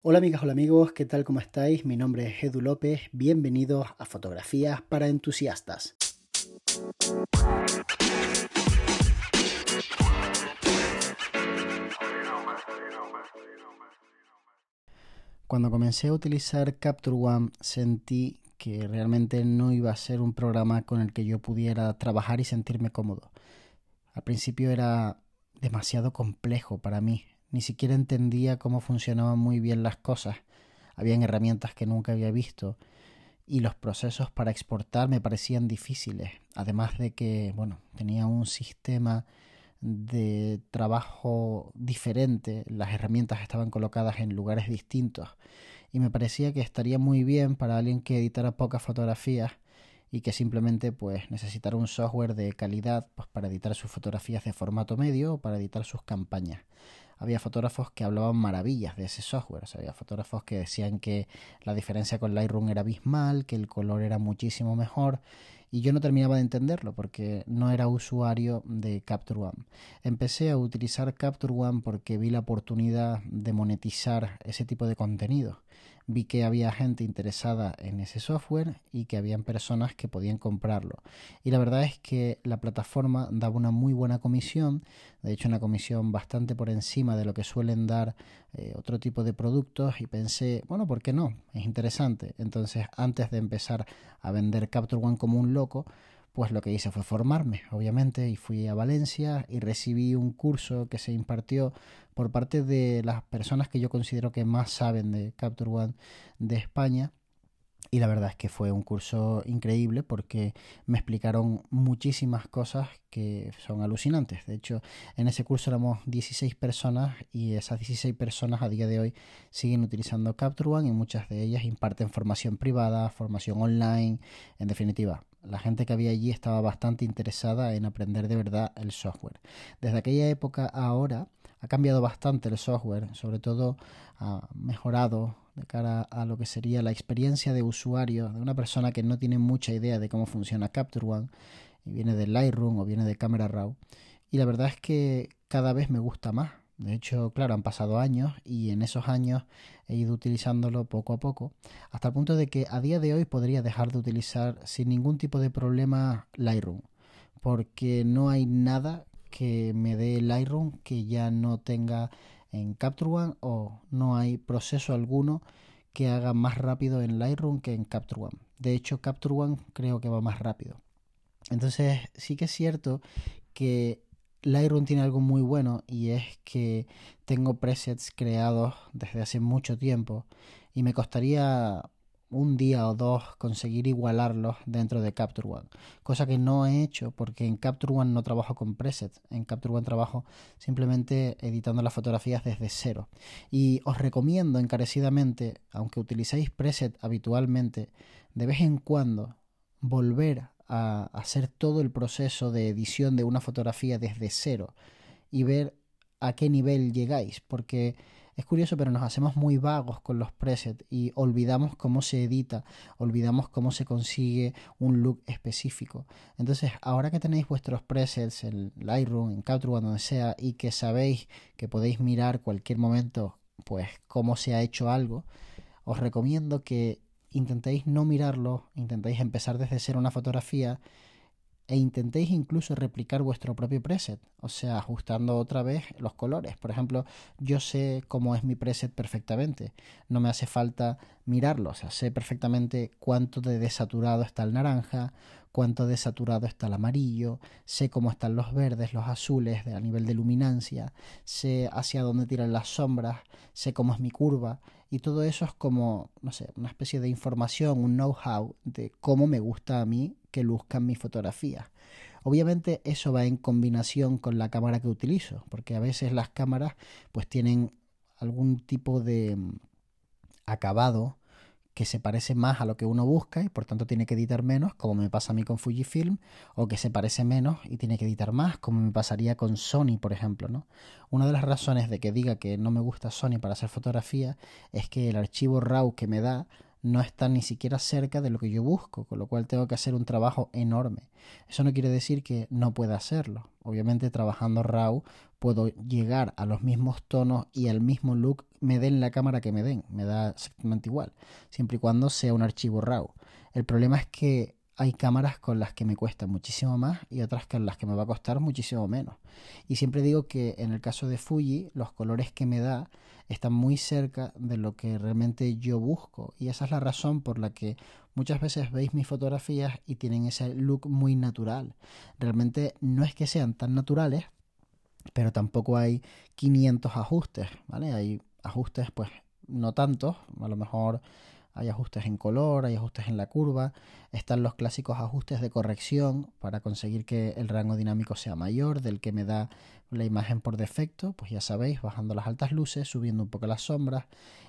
Hola amigas, hola amigos, ¿qué tal? ¿Cómo estáis? Mi nombre es Edu López, bienvenidos a Fotografías para Entusiastas. Cuando comencé a utilizar Capture One sentí que realmente no iba a ser un programa con el que yo pudiera trabajar y sentirme cómodo. Al principio era demasiado complejo para mí, ni siquiera entendía cómo funcionaban muy bien las cosas. Habían herramientas que nunca había visto y los procesos para exportar me parecían difíciles. Además de que, bueno, tenía un sistema de trabajo diferente, las herramientas estaban colocadas en lugares distintos y me parecía que estaría muy bien para alguien que editara pocas fotografías y que simplemente pues necesitara un software de calidad pues, para editar sus fotografías de formato medio o para editar sus campañas había fotógrafos que hablaban maravillas de ese software. había fotógrafos que decían que la diferencia con Lightroom era abismal, que el color era muchísimo mejor. Y yo no terminaba de entenderlo porque no era usuario de Capture One. Empecé a utilizar Capture One porque vi la oportunidad de monetizar ese tipo de contenido vi que había gente interesada en ese software y que habían personas que podían comprarlo. Y la verdad es que la plataforma daba una muy buena comisión, de hecho una comisión bastante por encima de lo que suelen dar eh, otro tipo de productos y pensé, bueno, ¿por qué no? Es interesante. Entonces, antes de empezar a vender Capture One como un loco, pues lo que hice fue formarme, obviamente, y fui a Valencia y recibí un curso que se impartió por parte de las personas que yo considero que más saben de Capture One de España. Y la verdad es que fue un curso increíble porque me explicaron muchísimas cosas que son alucinantes. De hecho, en ese curso éramos 16 personas y esas 16 personas a día de hoy siguen utilizando Capture One y muchas de ellas imparten formación privada, formación online, en definitiva, la gente que había allí estaba bastante interesada en aprender de verdad el software. Desde aquella época a ahora ha cambiado bastante el software, sobre todo ha mejorado de cara a lo que sería la experiencia de usuario de una persona que no tiene mucha idea de cómo funciona Capture One y viene de Lightroom o viene de Camera Raw. Y la verdad es que cada vez me gusta más. De hecho, claro, han pasado años y en esos años he ido utilizándolo poco a poco, hasta el punto de que a día de hoy podría dejar de utilizar sin ningún tipo de problema Lightroom, porque no hay nada que me dé Lightroom que ya no tenga en Capture One o no hay proceso alguno que haga más rápido en Lightroom que en Capture One. De hecho, Capture One creo que va más rápido. Entonces, sí que es cierto que Lightroom tiene algo muy bueno y es que tengo presets creados desde hace mucho tiempo y me costaría un día o dos conseguir igualarlos dentro de Capture One, cosa que no he hecho porque en Capture One no trabajo con presets, en Capture One trabajo simplemente editando las fotografías desde cero. Y os recomiendo encarecidamente, aunque utilicéis preset habitualmente, de vez en cuando volver a hacer todo el proceso de edición de una fotografía desde cero y ver a qué nivel llegáis, porque es curioso, pero nos hacemos muy vagos con los presets y olvidamos cómo se edita, olvidamos cómo se consigue un look específico. Entonces, ahora que tenéis vuestros presets en Lightroom, en Capture donde sea, y que sabéis que podéis mirar cualquier momento, pues, cómo se ha hecho algo, os recomiendo que intentéis no mirarlo, intentéis empezar desde cero una fotografía e intentéis incluso replicar vuestro propio preset, o sea, ajustando otra vez los colores. Por ejemplo, yo sé cómo es mi preset perfectamente, no me hace falta mirarlo, o sea, sé perfectamente cuánto de desaturado está el naranja, cuánto desaturado está el amarillo, sé cómo están los verdes, los azules a nivel de luminancia, sé hacia dónde tiran las sombras, sé cómo es mi curva y todo eso es como, no sé, una especie de información, un know-how de cómo me gusta a mí que luzcan mis fotografías. Obviamente eso va en combinación con la cámara que utilizo, porque a veces las cámaras pues tienen algún tipo de mm, acabado que se parece más a lo que uno busca y por tanto tiene que editar menos, como me pasa a mí con Fujifilm, o que se parece menos y tiene que editar más, como me pasaría con Sony, por ejemplo. ¿no? Una de las razones de que diga que no me gusta Sony para hacer fotografía es que el archivo RAW que me da no está ni siquiera cerca de lo que yo busco, con lo cual tengo que hacer un trabajo enorme. Eso no quiere decir que no pueda hacerlo. Obviamente trabajando RAW puedo llegar a los mismos tonos y al mismo look me den la cámara que me den, me da exactamente igual, siempre y cuando sea un archivo RAW. El problema es que hay cámaras con las que me cuesta muchísimo más y otras con las que me va a costar muchísimo menos. Y siempre digo que en el caso de Fuji, los colores que me da están muy cerca de lo que realmente yo busco. Y esa es la razón por la que muchas veces veis mis fotografías y tienen ese look muy natural. Realmente no es que sean tan naturales, pero tampoco hay 500 ajustes, ¿vale? Hay ajustes pues no tantos, a lo mejor hay ajustes en color, hay ajustes en la curva, están los clásicos ajustes de corrección para conseguir que el rango dinámico sea mayor del que me da la imagen por defecto, pues ya sabéis, bajando las altas luces, subiendo un poco las sombras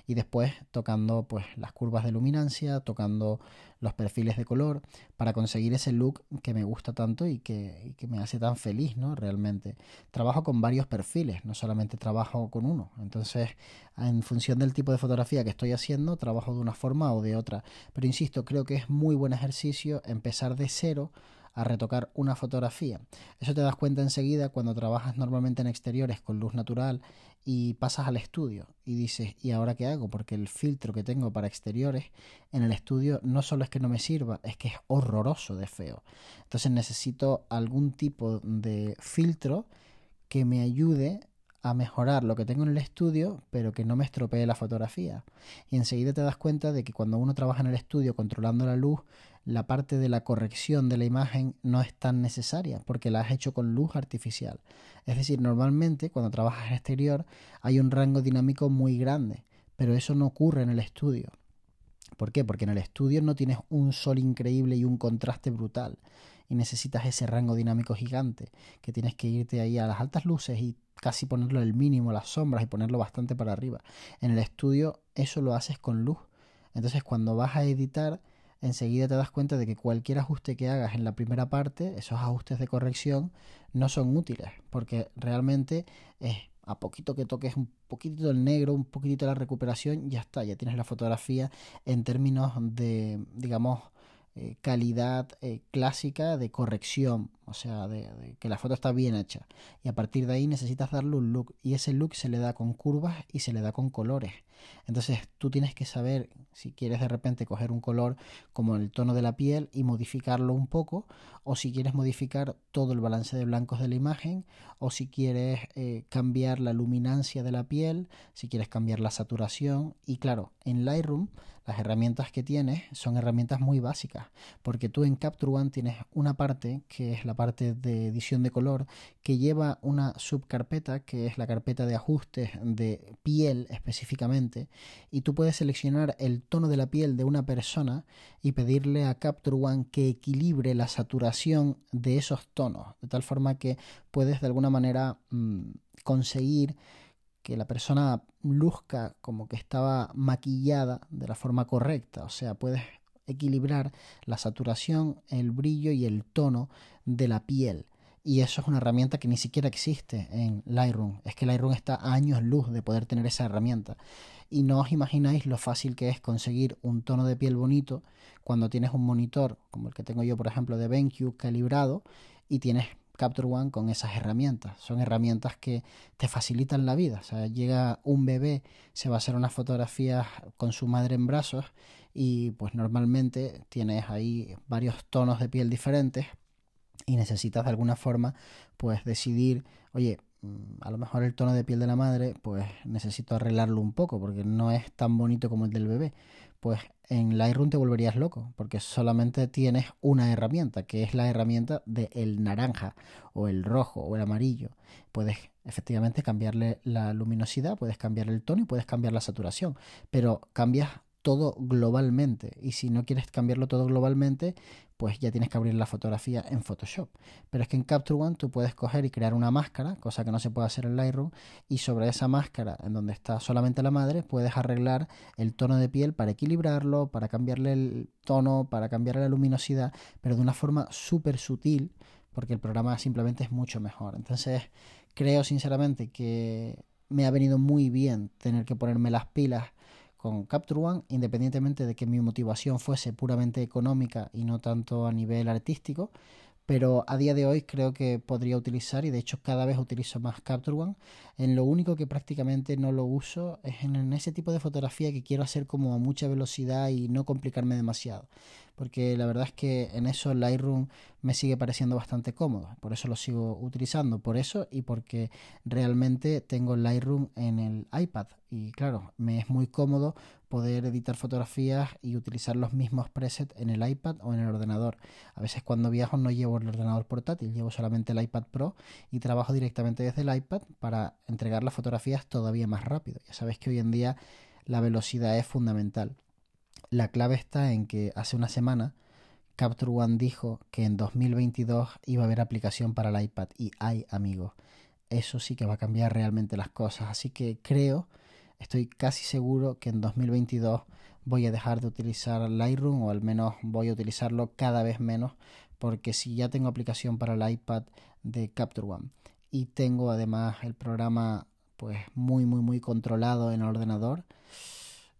y después tocando pues las curvas de luminancia, tocando los perfiles de color para conseguir ese look que me gusta tanto y que, me hace tan feliz, ¿no? Realmente. Trabajo con varios perfiles, no solamente trabajo con uno. Entonces, en función del tipo de fotografía que estoy haciendo, trabajo de una forma o de otra. Pero insisto, creo que es muy buen ejercicio empezar de cero a retocar una fotografía. Eso te das cuenta enseguida cuando trabajas normalmente en exteriores con luz natural y pasas al estudio y dices, ¿y ahora qué hago? Porque el filtro que tengo para exteriores en el estudio no solo es que no me sirva, es que es horroroso de feo. Entonces necesito algún tipo de filtro que me ayude a mejorar lo que tengo en el estudio, pero que no me estropee la fotografía. Y enseguida te das cuenta de que cuando uno trabaja en el estudio controlando la luz, la parte de la corrección de la imagen no es tan necesaria porque la has hecho con luz artificial. Es decir, normalmente cuando trabajas en exterior hay un rango dinámico muy grande, pero eso no ocurre en el estudio. ¿Por qué? Porque en el estudio no tienes un sol increíble y un contraste brutal y necesitas ese rango dinámico gigante, que tienes que irte ahí a las altas luces y casi ponerlo el mínimo, las sombras y ponerlo bastante para arriba. En el estudio eso lo haces con luz. Entonces cuando vas a editar enseguida te das cuenta de que cualquier ajuste que hagas en la primera parte, esos ajustes de corrección, no son útiles, porque realmente es a poquito que toques un poquitito el negro, un poquitito la recuperación, ya está, ya tienes la fotografía en términos de, digamos, eh, calidad eh, clásica de corrección, o sea, de, que la foto está bien hecha. Y a partir de ahí necesitas darle un look. Y ese look se le da con curvas y se le da con colores. Entonces tú tienes que saber si quieres de repente coger un color como el tono de la piel y modificarlo un poco, o si quieres modificar todo el balance de blancos de la imagen, o si quieres eh, cambiar la luminancia de la piel, si quieres cambiar la saturación. Y claro, en Lightroom las herramientas que tienes son herramientas muy básicas, porque tú en Capture One tienes una parte que es la parte de edición de color que lleva una subcarpeta que es la carpeta de ajustes de piel específicamente y tú puedes seleccionar el tono de la piel de una persona y pedirle a Capture One que equilibre la saturación de esos tonos de tal forma que puedes de alguna manera mm, conseguir que la persona luzca como que estaba maquillada de la forma correcta, o sea, puedes equilibrar la saturación, el brillo y el tono de la piel. Y eso es una herramienta que ni siquiera existe en Lightroom. Es que Lightroom está a años luz de poder tener esa herramienta. Y no os imagináis lo fácil que es conseguir un tono de piel bonito cuando tienes un monitor, como el que tengo yo, por ejemplo, de BenQ calibrado, y tienes Capture One con esas herramientas. Son herramientas que te facilitan la vida. O sea, llega un bebé, se va a hacer unas fotografías con su madre en brazos y pues normalmente tienes ahí varios tonos de piel diferentes y necesitas de alguna forma pues decidir, oye, a lo mejor el tono de piel de la madre pues necesito arreglarlo un poco porque no es tan bonito como el del bebé pues en Lightroom te volverías loco, porque solamente tienes una herramienta, que es la herramienta del naranja, o el rojo, o el amarillo. Puedes efectivamente cambiarle la luminosidad, puedes cambiar el tono y puedes cambiar la saturación, pero cambias todo globalmente. Y si no quieres cambiarlo todo globalmente, pues ya tienes que abrir la fotografía en Photoshop. Pero es que en Capture One tú puedes coger y crear una máscara, cosa que no se puede hacer en Lightroom, y sobre esa máscara, en donde está solamente la madre, puedes arreglar el tono de piel para equilibrarlo, para cambiarle el tono, para cambiarle la luminosidad, pero de una forma súper sutil, porque el programa simplemente es mucho mejor. Entonces, creo sinceramente que me ha venido muy bien tener que ponerme las pilas con Capture One, independientemente de que mi motivación fuese puramente económica y no tanto a nivel artístico, pero a día de hoy creo que podría utilizar y de hecho cada vez utilizo más Capture One. En lo único que prácticamente no lo uso es en ese tipo de fotografía que quiero hacer como a mucha velocidad y no complicarme demasiado porque la verdad es que en eso Lightroom me sigue pareciendo bastante cómodo, por eso lo sigo utilizando, por eso y porque realmente tengo Lightroom en el iPad y claro, me es muy cómodo poder editar fotografías y utilizar los mismos presets en el iPad o en el ordenador. A veces cuando viajo no llevo el ordenador portátil, llevo solamente el iPad Pro y trabajo directamente desde el iPad para entregar las fotografías todavía más rápido. Ya sabéis que hoy en día la velocidad es fundamental. La clave está en que hace una semana Capture One dijo que en 2022 iba a haber aplicación para el iPad y hay amigos. Eso sí que va a cambiar realmente las cosas. Así que creo, estoy casi seguro que en 2022 voy a dejar de utilizar Lightroom o al menos voy a utilizarlo cada vez menos porque si ya tengo aplicación para el iPad de Capture One y tengo además el programa pues muy muy muy controlado en el ordenador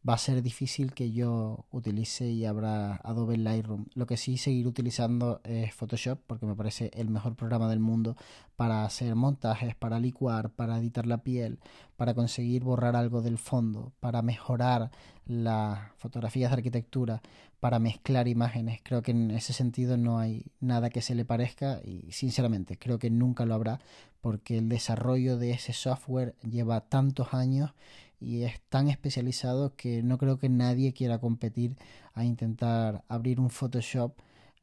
va a ser difícil que yo utilice y abra Adobe Lightroom. Lo que sí seguir utilizando es Photoshop porque me parece el mejor programa del mundo para hacer montajes, para licuar, para editar la piel, para conseguir borrar algo del fondo, para mejorar las fotografías de arquitectura, para mezclar imágenes. Creo que en ese sentido no hay nada que se le parezca y sinceramente creo que nunca lo habrá porque el desarrollo de ese software lleva tantos años y es tan especializado que no creo que nadie quiera competir a intentar abrir un Photoshop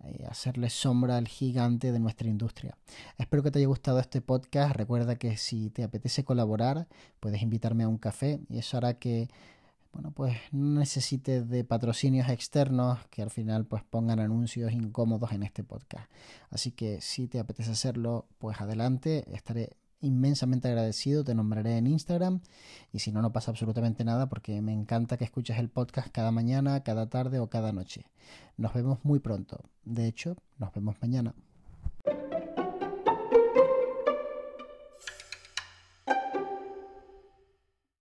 y hacerle sombra al gigante de nuestra industria. Espero que te haya gustado este podcast. Recuerda que si te apetece colaborar, puedes invitarme a un café y eso hará que bueno, pues no necesites de patrocinios externos que al final pues pongan anuncios incómodos en este podcast. Así que si te apetece hacerlo, pues adelante, estaré inmensamente agradecido, te nombraré en Instagram y si no, no pasa absolutamente nada porque me encanta que escuches el podcast cada mañana, cada tarde o cada noche. Nos vemos muy pronto. De hecho, nos vemos mañana.